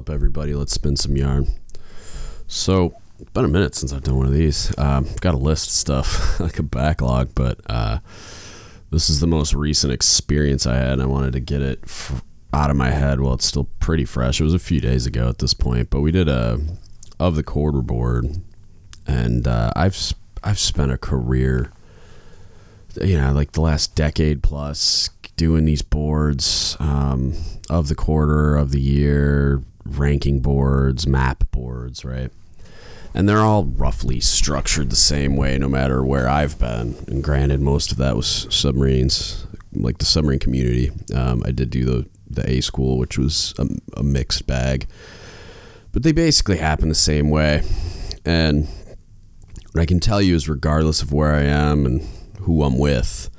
Up, everybody? Let's spin some yarn. So, been a minute since I've done one of these. Um, I've got a list of stuff, like a backlog, but uh, this is the most recent experience I had. And I wanted to get it f- out of my head while it's still pretty fresh. It was a few days ago at this point, but we did a of the quarter board, and uh, I've I've spent a career, you know, like the last decade plus doing these boards um, of the quarter, of the year, ranking boards, map boards, right? And they're all roughly structured the same way, no matter where I've been. And granted, most of that was submarines, like the submarine community. Um, I did do the the A school, which was a, a mixed bag, but they basically happen the same way. And what I can tell you is, regardless of where I am and who I'm with,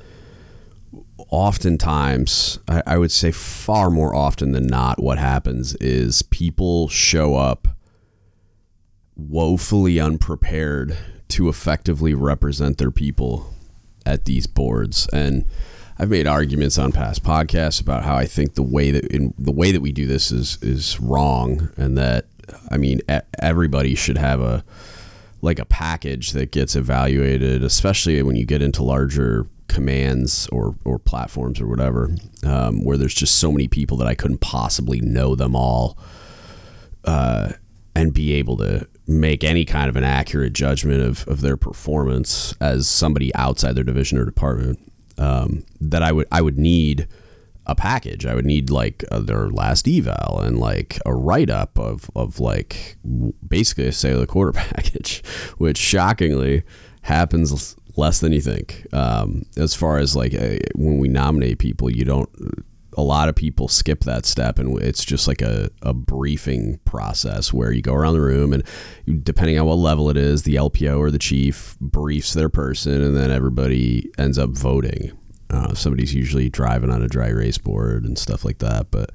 oftentimes, I, I would say far more often than not, what happens is people show up woefully unprepared to effectively represent their people at these boards. And I've made arguments on past podcasts about how I think the way that in the way that we do this is is wrong and that I mean everybody should have a like a package that gets evaluated especially when you get into larger commands or or platforms or whatever um, where there's just so many people that I couldn't possibly know them all uh, and be able to make any kind of an accurate judgment of, of their performance as somebody outside their division or department um, that I would I would need a package. I would need like uh, their last eval and like a write up of of like basically a of the quarter package, which shockingly happens less than you think. Um, as far as like a, when we nominate people, you don't a lot of people skip that step and it's just like a, a briefing process where you go around the room and depending on what level it is the lpo or the chief briefs their person and then everybody ends up voting uh, somebody's usually driving on a dry race board and stuff like that but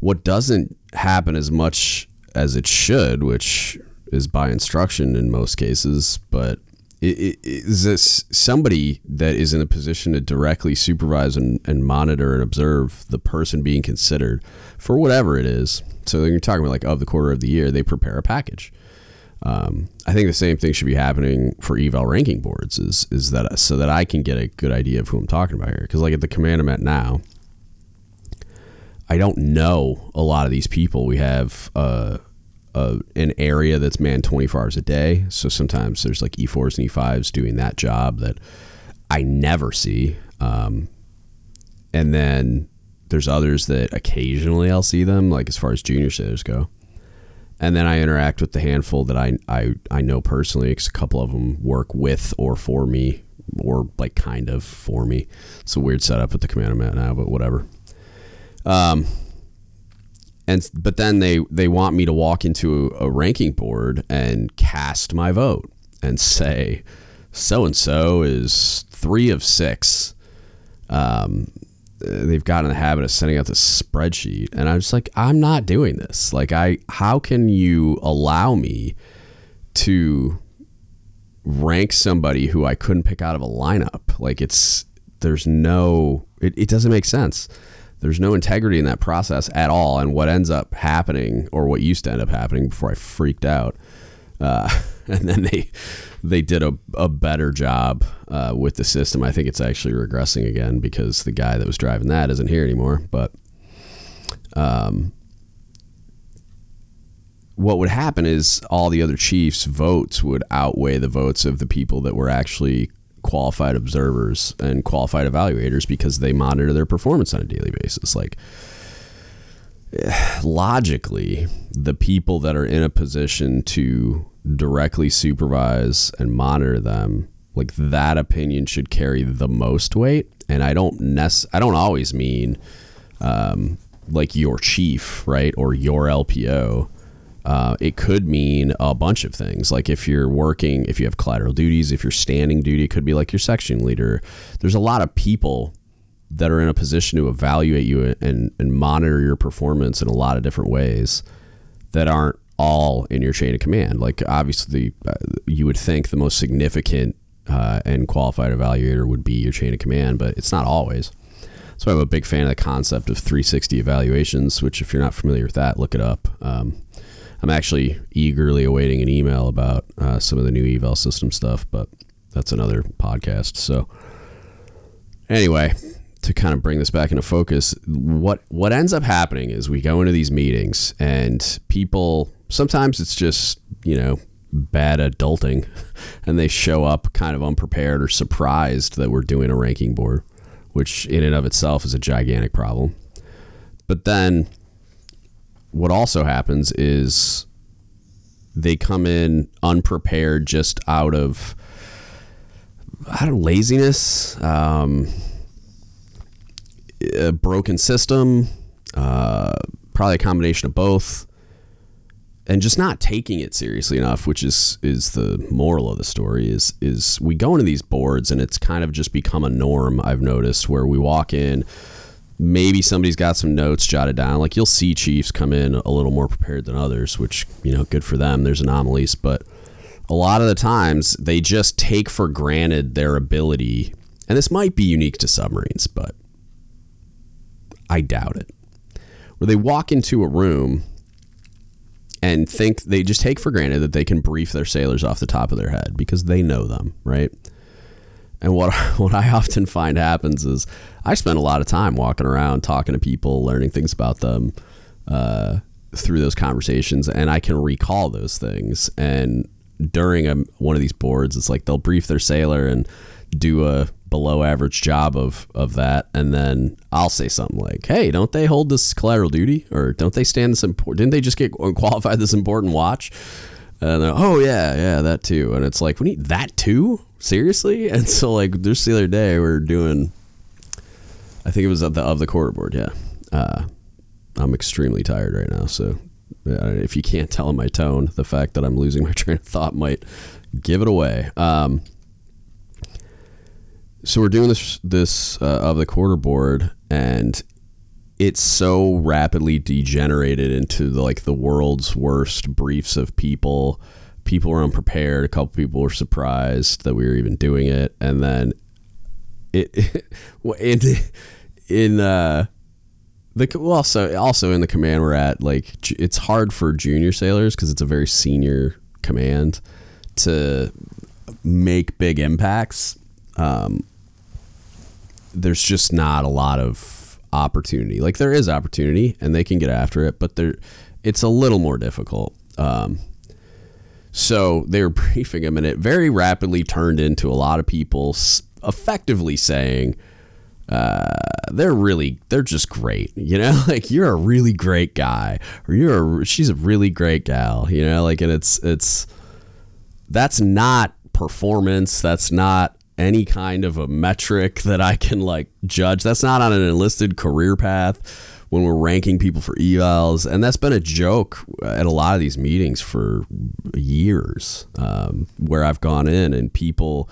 what doesn't happen as much as it should which is by instruction in most cases but is this somebody that is in a position to directly supervise and, and monitor and observe the person being considered for whatever it is? So you're talking about like of the quarter of the year, they prepare a package. Um, I think the same thing should be happening for eval ranking boards. Is is that so that I can get a good idea of who I'm talking about here? Because like at the command I'm at now, I don't know a lot of these people. We have. Uh, a, an area that's manned 24 hours a day. So sometimes there's like E4s and E5s doing that job that I never see. Um, and then there's others that occasionally I'll see them, like as far as junior sailors go. And then I interact with the handful that I, I, I know personally because a couple of them work with or for me or like kind of for me. It's a weird setup with the command now, but whatever. Um, and but then they they want me to walk into a, ranking board and cast my vote and say so and so is three of six. Um, they've gotten in the habit of sending out this spreadsheet, and I'm just like, I'm not doing this. Like, I how can you allow me to rank somebody who I couldn't pick out of a lineup? Like, it's there's no, it, it doesn't make sense there's no integrity in that process at all. And what ends up happening, or what used to end up happening before I freaked out, uh, and then they they did a, a better job uh, with the system. I think it's actually regressing again because the guy that was driving that isn't here anymore. But um, what would happen is all the other chiefs' votes would outweigh the votes of the people that were actually qualified observers and qualified evaluators because they monitor their performance on a daily basis. Like, logically, the people that are in a position to directly supervise and monitor them, like that opinion should carry the most weight. And I don't nec- I don't always mean um, like your chief, right, or your LPO. Uh, it could mean a bunch of things. Like if you're working, if you have collateral duties, if you're standing duty, it could be like your section leader. There's a lot of people that are in a position to evaluate you and, and monitor your performance in a lot of different ways that aren't all in your chain of command. Like obviously, uh, you would think the most significant uh, and qualified evaluator would be your chain of command, but it's not always. So I'm a big fan of the concept of 360 evaluations, which, if you're not familiar with that, look it up. Um, I'm actually eagerly awaiting an email about uh, some of the new eval system stuff, but that's another podcast. So, anyway, to kind of bring this back into focus, what what ends up happening is we go into these meetings and people sometimes it's just you know bad adulting, and they show up kind of unprepared or surprised that we're doing a ranking board which in and of itself is a gigantic problem. But then what also happens is they come in unprepared just out of I don't laziness, um, a broken system, uh, probably a combination of both and just not taking it seriously enough, which is is the moral of the story. Is is we go into these boards and it's kind of just become a norm. I've noticed where we walk in, maybe somebody's got some notes jotted down. Like you'll see Chiefs come in a little more prepared than others, which you know, good for them. There's anomalies, but a lot of the times they just take for granted their ability, and this might be unique to submarines, but I doubt it. Where they walk into a room and think they just take for granted that they can brief their sailors off the top of their head because they know them, right? And what what I often find happens is I spend a lot of time walking around talking to people, learning things about them uh, through those conversations, and I can recall those things. And during a, one of these boards, it's like they'll brief their sailor and do a below average job of of that. And then I'll say something like hey don't they hold this collateral duty? Or don't they stand this important didn't they just get qualified this important watch and oh yeah yeah that too. And it's like we need that too? Seriously? And so like just the other day we are doing I think it was of the of the quarter board yeah. Uh, I'm extremely tired right now so if you can't tell in my tone the fact that I'm losing my train of thought might give it away. Um, so we're doing this this uh, of the quarter board and it's so rapidly degenerated into the, like the world's worst briefs of people. People were unprepared. A couple people were surprised that we were even doing it. And then it, in in uh the well, also also in the command we're at like it's hard for junior sailors because it's a very senior command to make big impacts. Um, there's just not a lot of opportunity. Like there is opportunity and they can get after it, but there it's a little more difficult. Um, so they were briefing him, and it very rapidly turned into a lot of people effectively saying, uh, "They're really, they're just great." You know, like you're a really great guy, or you're, a, she's a really great gal. You know, like, and it's, it's, that's not performance. That's not any kind of a metric that I can like judge. That's not on an enlisted career path when we're ranking people for evals, and that's been a joke at a lot of these meetings for years, um, where I've gone in and people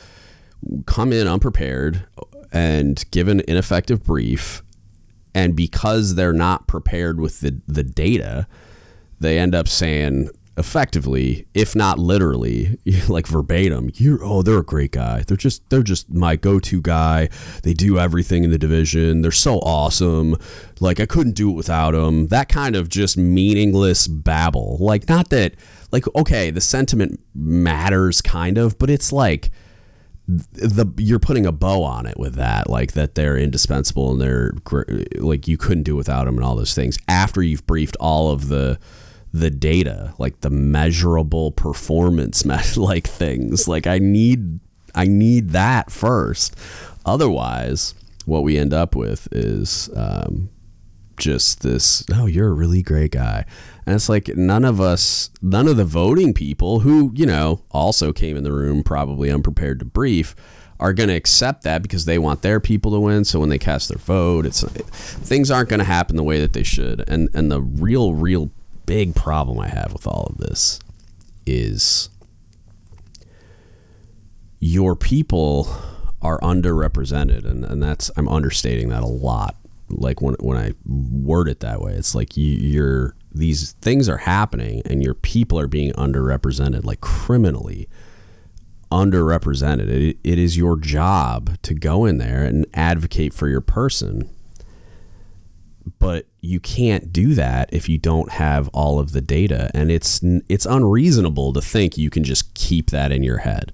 come in unprepared and give an ineffective brief, and because they're not prepared with the the data, they end up saying, effectively, if not literally, like verbatim, you're oh, they're a great guy. They're just they're just my go-to guy. They do everything in the division. They're so awesome. Like I couldn't do it without them. That kind of just meaningless babble. Like not that like okay, the sentiment matters kind of, but it's like the you're putting a bow on it with that like that they're indispensable and they're like you couldn't do without them and all those things after you've briefed all of the the data, like the measurable performance like things. Like I need I need that first. Otherwise, what we end up with is um, just this. Oh, you're a really great guy, and it's like none of us, none of the voting people who you know also came in the room probably unprepared to brief are going to accept that because they want their people to win. So when they cast their vote, it's things aren't going to happen the way that they should. And and the real real big problem I have with all of this is your people are underrepresented and, and that's I'm understating that a lot. Like when when I word it that way, it's like you, you're these things are happening and your people are being underrepresented, like criminally underrepresented. It, it is your job to go in there and advocate for your person but you can't do that if you don't have all of the data. And it's it's unreasonable to think you can just keep that in your head.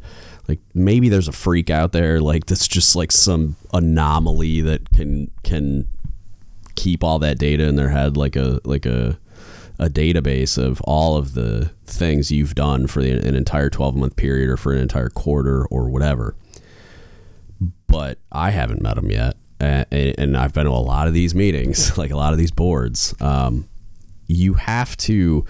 Like maybe there's a freak out there like that's just like some anomaly that can can keep all that data in their head like a like a a database of all of the things you've done for an entire 12 month period or for an entire quarter or whatever. But I haven't met them yet and, I've been to a lot of these meetings, like a lot of these boards. Um, you have to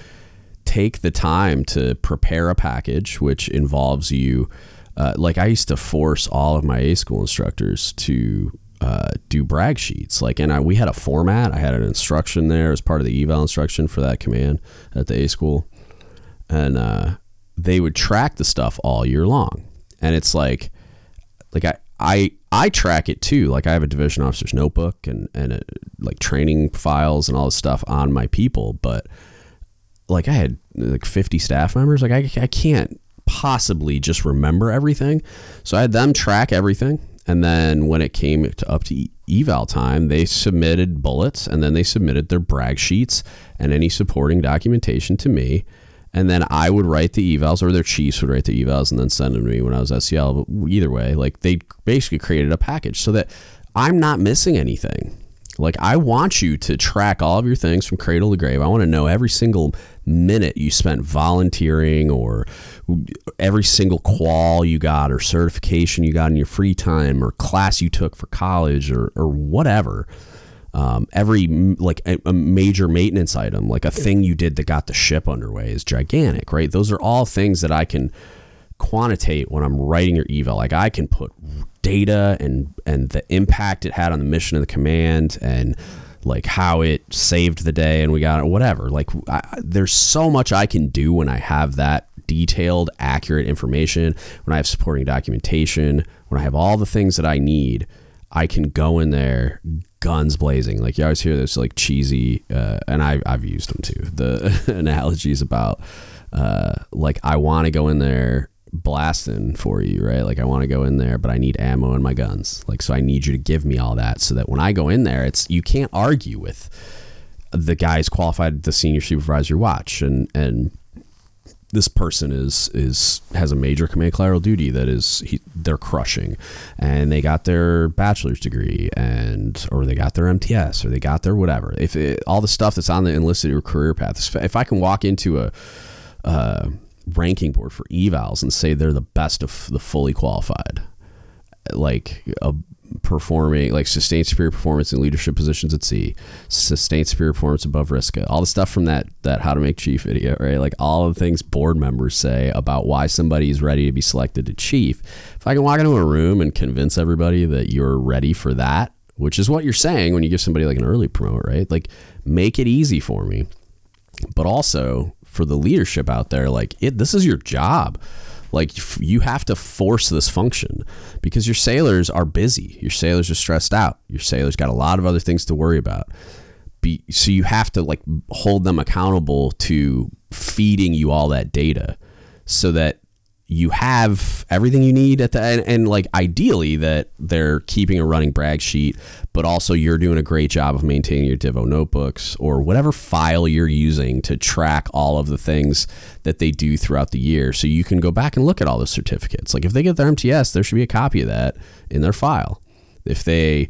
take the time to prepare a package, which involves you. Uh, like I used to force all of my A school instructors to uh, do brag sheets. Like, and I, we had a format. I had an instruction there as part of the eval instruction for that command at the A school, and uh, they would track the stuff all year long. And it's like, like I, I I track it too. Like I have a division officer's notebook and and a, like training files and all this stuff on my people. But like I had like 50 staff members. Like I I can't possibly just remember everything. So I had them track everything. And then when it came to up to eval time, they submitted bullets and then they submitted their brag sheets and any supporting documentation to me and then I would write the evals, or their chiefs would write the evals and then send them to me when I was SEL. But either way, like they basically created a package so that I'm not missing anything. Like I want you to track all of your things from cradle to grave. I want to know every single minute you spent volunteering or every single qual you got or certification you got in your free time or class you took for college or, or whatever um, every like a, a, major maintenance item, like a thing you did that got the ship underway, is gigantic, right? Those are all things that I can quantitate when I'm writing your eval. Like I can put data and and the impact it had on the mission of the command and like how it saved the day and we got it, whatever. Like I, there's so much I can do when I have that detailed, accurate information. When I have supporting documentation, when I have all the things that I need, I can go in there guns blazing. Like you always hear this like cheesy, uh, and I, I've used them too. The analogies about uh, like I want to go in there blasting for you, right? Like I want to go in there, but I need ammo in my guns. Like so, I need you to give me all that so that when I go in there, it's you can't argue with the guys qualified the senior supervisor watch and and this person is is has a major command collateral duty that is he, they're crushing. And they got their bachelor's degree and or they got their MTS or they got their whatever. If it, all the stuff that's on the enlisted or career path if I can walk into a uh, ranking board for evals and say they're the best of the fully qualified like a performing like sustained superior performance in leadership positions at sea sustained superior performance above risk all the stuff from that that how to make chief video right? Like all the things board members say about why somebody is ready to be selected to chief. If i can walk into a room and convince everybody that you're ready for that which is what you're saying when you give somebody like an early promote right? Like make it easy for me. But also for the leadership out there like it this is your job like you have to force this function because your sailors are busy. Your sailors are stressed out. Your sailors got a lot of other things to worry about. Be, so you have to like hold them accountable to feeding you all that data so that you have everything you need at the and, and, like ideally that they're keeping a running brag sheet but also you're doing a great job of maintaining your divo notebooks or whatever file you're using to track all of the things that they do throughout the year. So you can go back and look at all the certificates. Like if they get their mts there should be a copy of that in their file. If they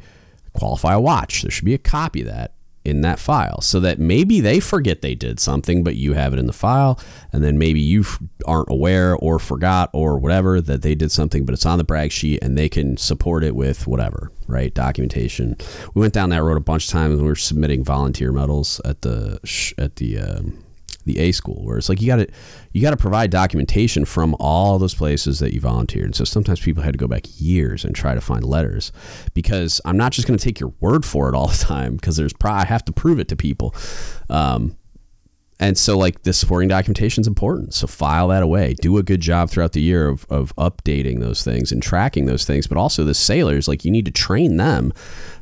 qualify a watch there should be a copy of that in that file so that maybe they forget they did something, but you have it in the file. And then maybe you aren't aware or forgot or whatever that they did something, but it's on the brag sheet and they can support it with whatever, right? Documentation. We went down that road a bunch of times when we were submitting volunteer medals at the, at the, um, the A school, where it's like you got to you got to provide documentation from all those places that you volunteered. And so sometimes people had to go back years and try to find letters because I'm not just going to take your word for it all the time because there's pro- I have to prove it to people. Um, and so like this supporting documentation is important. So file that away. Do a good job throughout the year of, of updating those things and tracking those things. But also the sailors, like you need to train them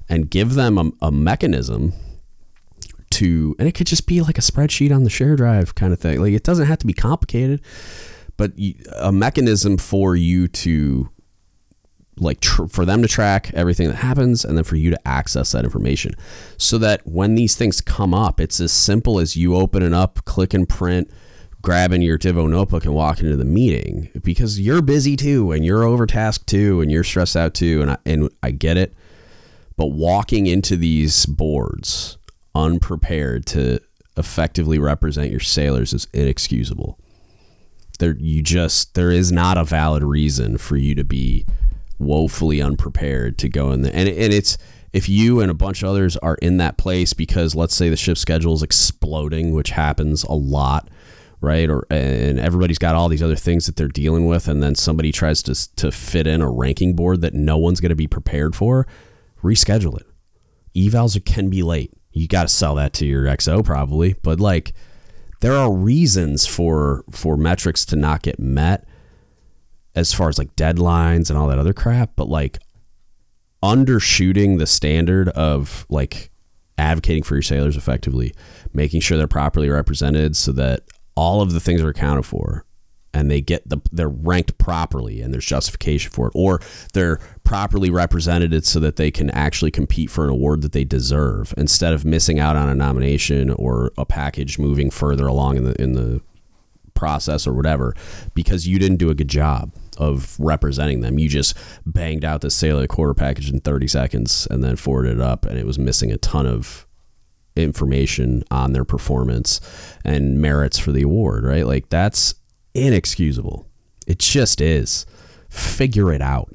and give them a, a mechanism to, and it could just be like a spreadsheet on the share drive kind of thing. Like it doesn't have to be complicated, but a mechanism for you to like tr- for them to track everything that happens and then for you to access that information. So that when these things come up it's as simple as you open it up click and print grabbing your Divo notebook and walking into the meeting. Because you're busy too and you're overtasked too and you're stressed out too and I, and I get it. But walking into these boards unprepared to effectively represent your sailors is inexcusable there you just there is not a valid reason for you to be woefully unprepared to go in there. And, and it's if you and a bunch of others are in that place because let's say the ship schedule is exploding, which happens a lot, right? Or and everybody's got all these other things that they're dealing with, and then somebody tries to to fit in a ranking board that no one's going to be prepared for. Reschedule it. Evals can be late. You got to sell that to your XO probably, but like there are reasons for for metrics to not get met as far as like deadlines and all that other crap, but like undershooting the standard of like advocating for your sailors effectively, making sure they're properly represented so that all of the things are accounted for and they get the they're ranked properly and there's justification for it or they're properly represented so that they can actually compete for an award that they deserve instead of missing out on a nomination or a package moving further along in the in the process or whatever because you didn't do a good job of representing them. You just banged out the sailor quarter package in 30 seconds and then forwarded it up, and it was missing a ton of information on their performance and merits for the award, right? Like that's inexcusable. It just is. Figure it out.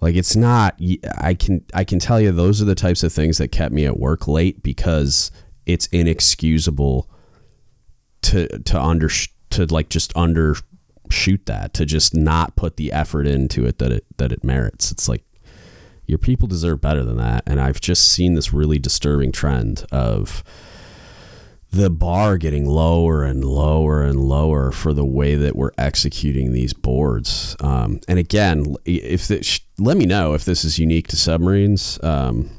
Like it's not I can I can tell you those are the types of things that kept me at work late because it's inexcusable to to under to like just under shoot that to just not put the effort into it that it that it merits. It's like your people deserve better than that. And I've just seen this really disturbing trend of the bar getting lower and lower and lower for the way that we're executing these boards. Um, and again, if this, let me know if this is unique to submarines. Um,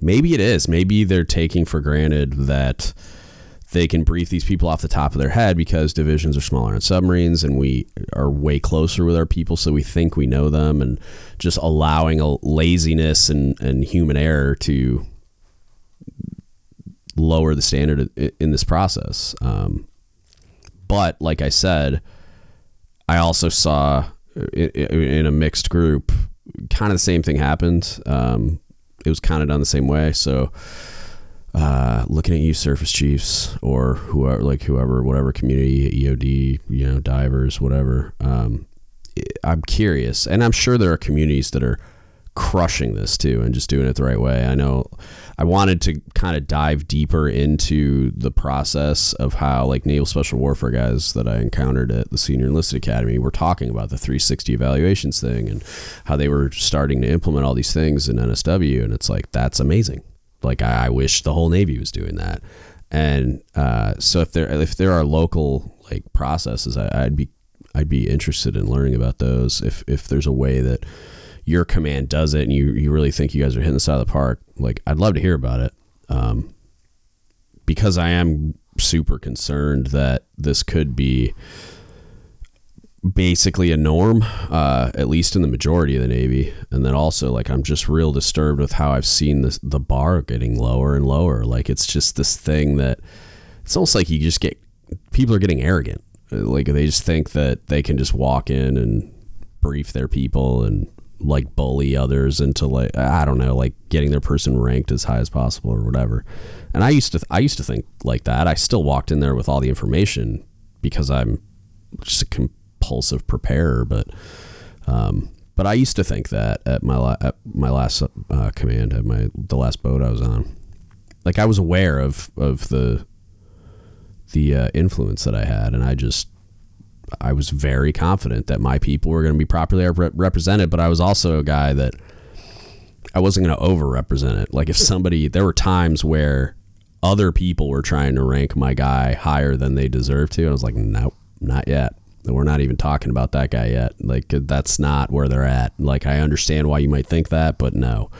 maybe it is. Maybe they're taking for granted that they can brief these people off the top of their head because divisions are smaller in submarines and we are way closer with our people so we think we know them and just allowing a laziness and, and human error to lower the standard in this process. Um, but like i said i also saw in a mixed group kind of the same thing happened. Um, it was kind of done the same way. So uh, looking at you, surface chiefs, or whoever, like whoever, whatever community, EOD, you know, divers, whatever. Um, I'm curious, and I'm sure there are communities that are crushing this too and just doing it the right way. I know I wanted to kind of dive deeper into the process of how like naval special warfare guys that I encountered at the senior enlisted academy were talking about the 360 evaluations thing and how they were starting to implement all these things in NSW and it's like that's amazing. Like I, I wish the whole Navy was doing that. And uh, so if there if there are local like processes, I, I'd be I'd be interested in learning about those. If if there's a way that your command does it and you, you really think you guys are hitting the side of the park, like I'd love to hear about it. Um, because I am super concerned that this could be basically a norm, uh, at least in the majority of the Navy. And then also, like, I'm just real disturbed with how I've seen this, the bar getting lower and lower. Like, it's just this thing that it's almost like you just get people are getting arrogant. Like, they just think that they can just walk in and brief their people and like bully others into like I don't know, like getting their person ranked as high as possible or whatever. And I used to I used to think like that. I still walked in there with all the information because I'm just a compulsive preparer, but um, but I used to think that at my la- at my last uh, command at my the last boat I was on, like I was aware of of the the uh, influence that I had, and I just I was very confident that my people were going to be properly rep- represented. But I was also a guy that I wasn't going to overrepresent it. Like if somebody, there were times where other people were trying to rank my guy higher than they deserve to. I was like, nope, not yet we're not even talking about that guy yet. Like that's not where they're at. Like I understand why you might think that, but no.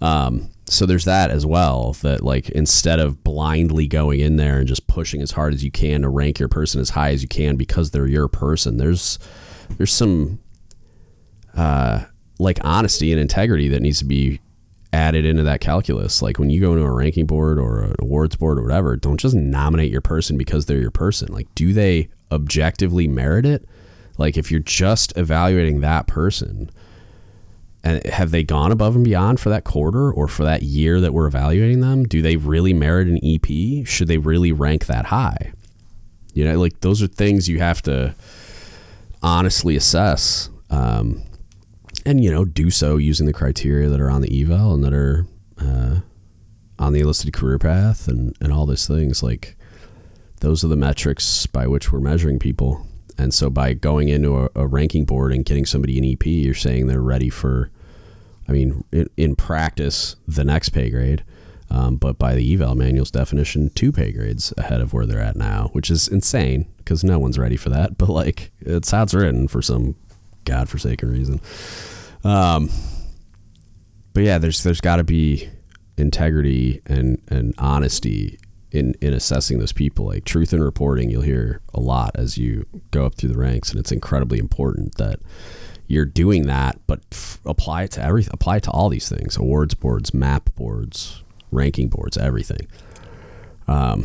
Um, so there's that as well. That like instead of blindly going in there and just pushing as hard as you can to rank your person as high as you can because they're your person, there's there's some uh, like honesty and integrity that needs to be added into that calculus. Like when you go into a ranking board or an awards board or whatever, don't just nominate your person because they're your person. Like, do they objectively merit it? Like, if you're just evaluating that person, and have they gone above and beyond for that quarter or for that year that we're evaluating them? Do they really merit an EP? Should they really rank that high? You know, like those are things you have to honestly assess. Um, and you know do so using the criteria that are on the eval and that are uh, on the enlisted career path and and all those things like those are the metrics by which we're measuring people and so by going into a, a ranking board and getting somebody an ep you're saying they're ready for i mean in, practice the next pay grade um, but by the eval manual's definition two pay grades ahead of where they're at now which is insane because no one's ready for that but like it's how it's written for some godforsaken reason um, but yeah, there's there's got to be integrity and and honesty in in assessing those people. Like truth in reporting, you'll hear a lot as you go up through the ranks, and it's incredibly important that you're doing that, but f- apply it to every apply it to all these things: awards boards, map boards, ranking boards, everything. Um,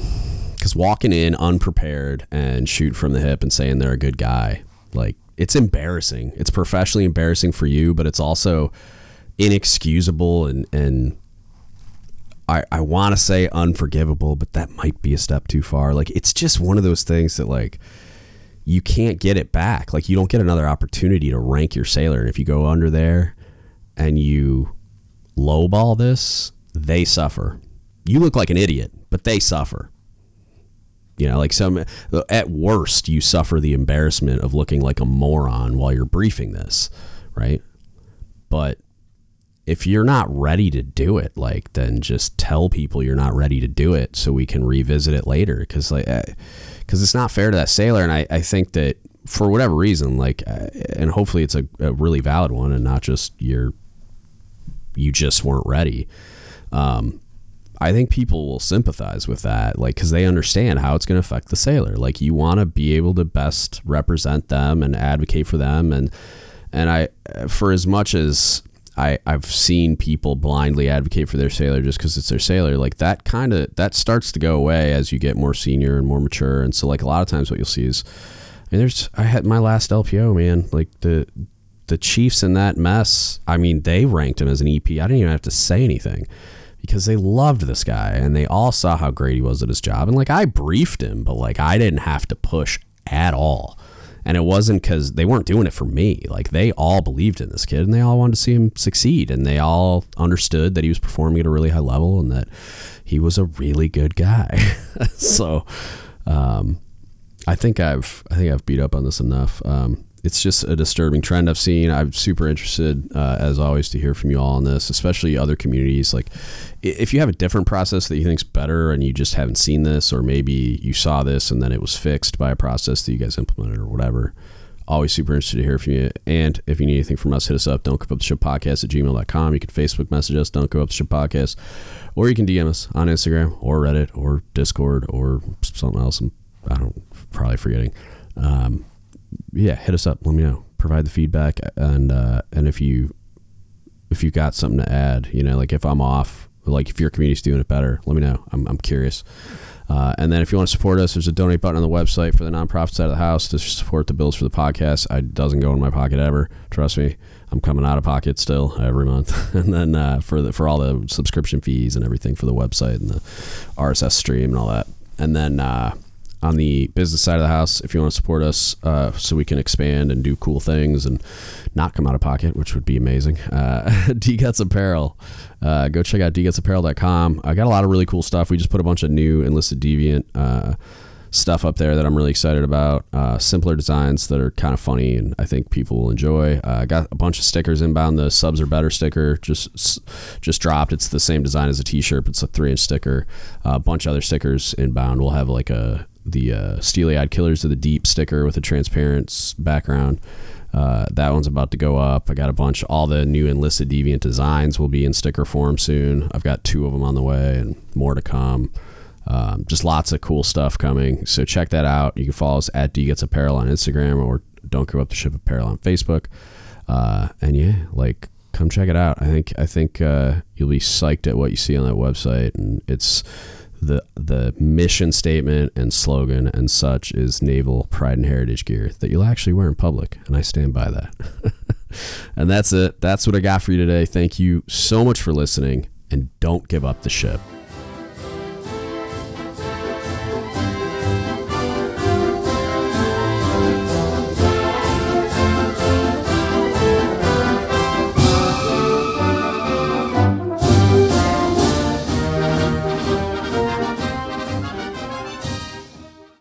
because walking in unprepared and shoot from the hip and saying they're a good guy, like it's embarrassing. It's professionally embarrassing for you, but it's also inexcusable and and I, I want to say unforgivable, but that might be a step too far. Like it's just one of those things that like you can't get it back. Like you don't get another opportunity to rank your sailor. And if you go under there and you lowball this, they suffer. You look like an idiot, but they suffer. You know, like some at worst, you suffer the embarrassment of looking like a moron while you're briefing this, right? But if you're not ready to do it, like then just tell people you're not ready to do it so we can revisit it later. Because like, because it's not fair to that sailor, and I, I think that for whatever reason, like, and hopefully it's a, a really valid one, and not just you're you just weren't ready. Um, I think people will sympathize with that, like, because they understand how it's going to affect the sailor. Like, you want to be able to best represent them and advocate for them, and and I, for as much as I I've seen people blindly advocate for their sailor just because it's their sailor, like that kind of that starts to go away as you get more senior and more mature, and so like a lot of times what you'll see is, I mean, there's I had my last LPO man, like the the Chiefs in that mess. I mean, they ranked him as an EP. I didn't even have to say anything because they loved this guy and they all saw how great he was at his job. And like I briefed him, but like I didn't have to push at all. And it wasn't because they weren't doing it for me. Like they all believed in this kid and they all wanted to see him succeed. And they all understood that he was performing at a really high level and that he was a really good guy. so um, I think I've I think I've beat up on this enough. Um, it's just a disturbing trend I've seen. I'm super interested, uh, as always, to hear from you all on this, especially other communities. Like, if you have a different process that you think's better, and you just haven't seen this, or maybe you saw this and then it was fixed by a process that you guys implemented, or whatever. Always super interested to hear from you. And if you need anything from us, hit us up. Don't give up the ship podcast at gmail.com. You can Facebook message us. Don't Give Up the Ship podcast. Or you can DM us on Instagram or Reddit or Discord or something else. I'm, I don't probably forgetting. Um, yeah, hit us up. Let me know. Provide the feedback, and uh, and if you if you got something to add, you know, like if I'm off, like if your community's doing it better, let me know. I'm I'm curious. Uh, and then if you want to support us, there's a donate button on the website for the nonprofit side of the house to support the bills for the podcast. It doesn't go in my pocket ever. Trust me, I'm coming out of pocket still every month. and then uh, for the for all the subscription fees and everything for the website and the RSS stream and all that. And then uh, on the business side of the house if you want to support us uh, so we can expand and do cool things and not come out of pocket, which would be amazing. Uh, DGuts Apparel. Uh, go check out dgutsapparel.com. I got a lot of really cool stuff. We just put a bunch of new enlisted deviant uh, stuff up there that I'm really excited about. Uh, simpler designs that are kind of funny and I think people will enjoy. Uh, I got a bunch of stickers inbound. The subs are better sticker just just dropped. It's the same design as a t-shirt, but it's a three inch sticker. Uh, a bunch of other stickers inbound. We'll have like a the uh, Steely Eyed Killers of the Deep sticker with a transparent background. Uh, that one's about to go up. I got a bunch. All the new enlisted deviant designs will be in sticker form soon. I've got two of them on the way and more to come. Um, just lots of cool stuff coming. So check that out. You can follow us at DGUTS Apparel on Instagram or Don't Give Up the Ship Apparel on Facebook. Uh, and yeah, like come check it out. I think I think uh, you'll be psyched at what you see on that website, and it's the the mission statement and slogan and such is naval pride and heritage gear that you'll actually wear in public, and I stand by that. and that's it. That's what I got for you today. Thank you so much for listening, and don't give up the ship.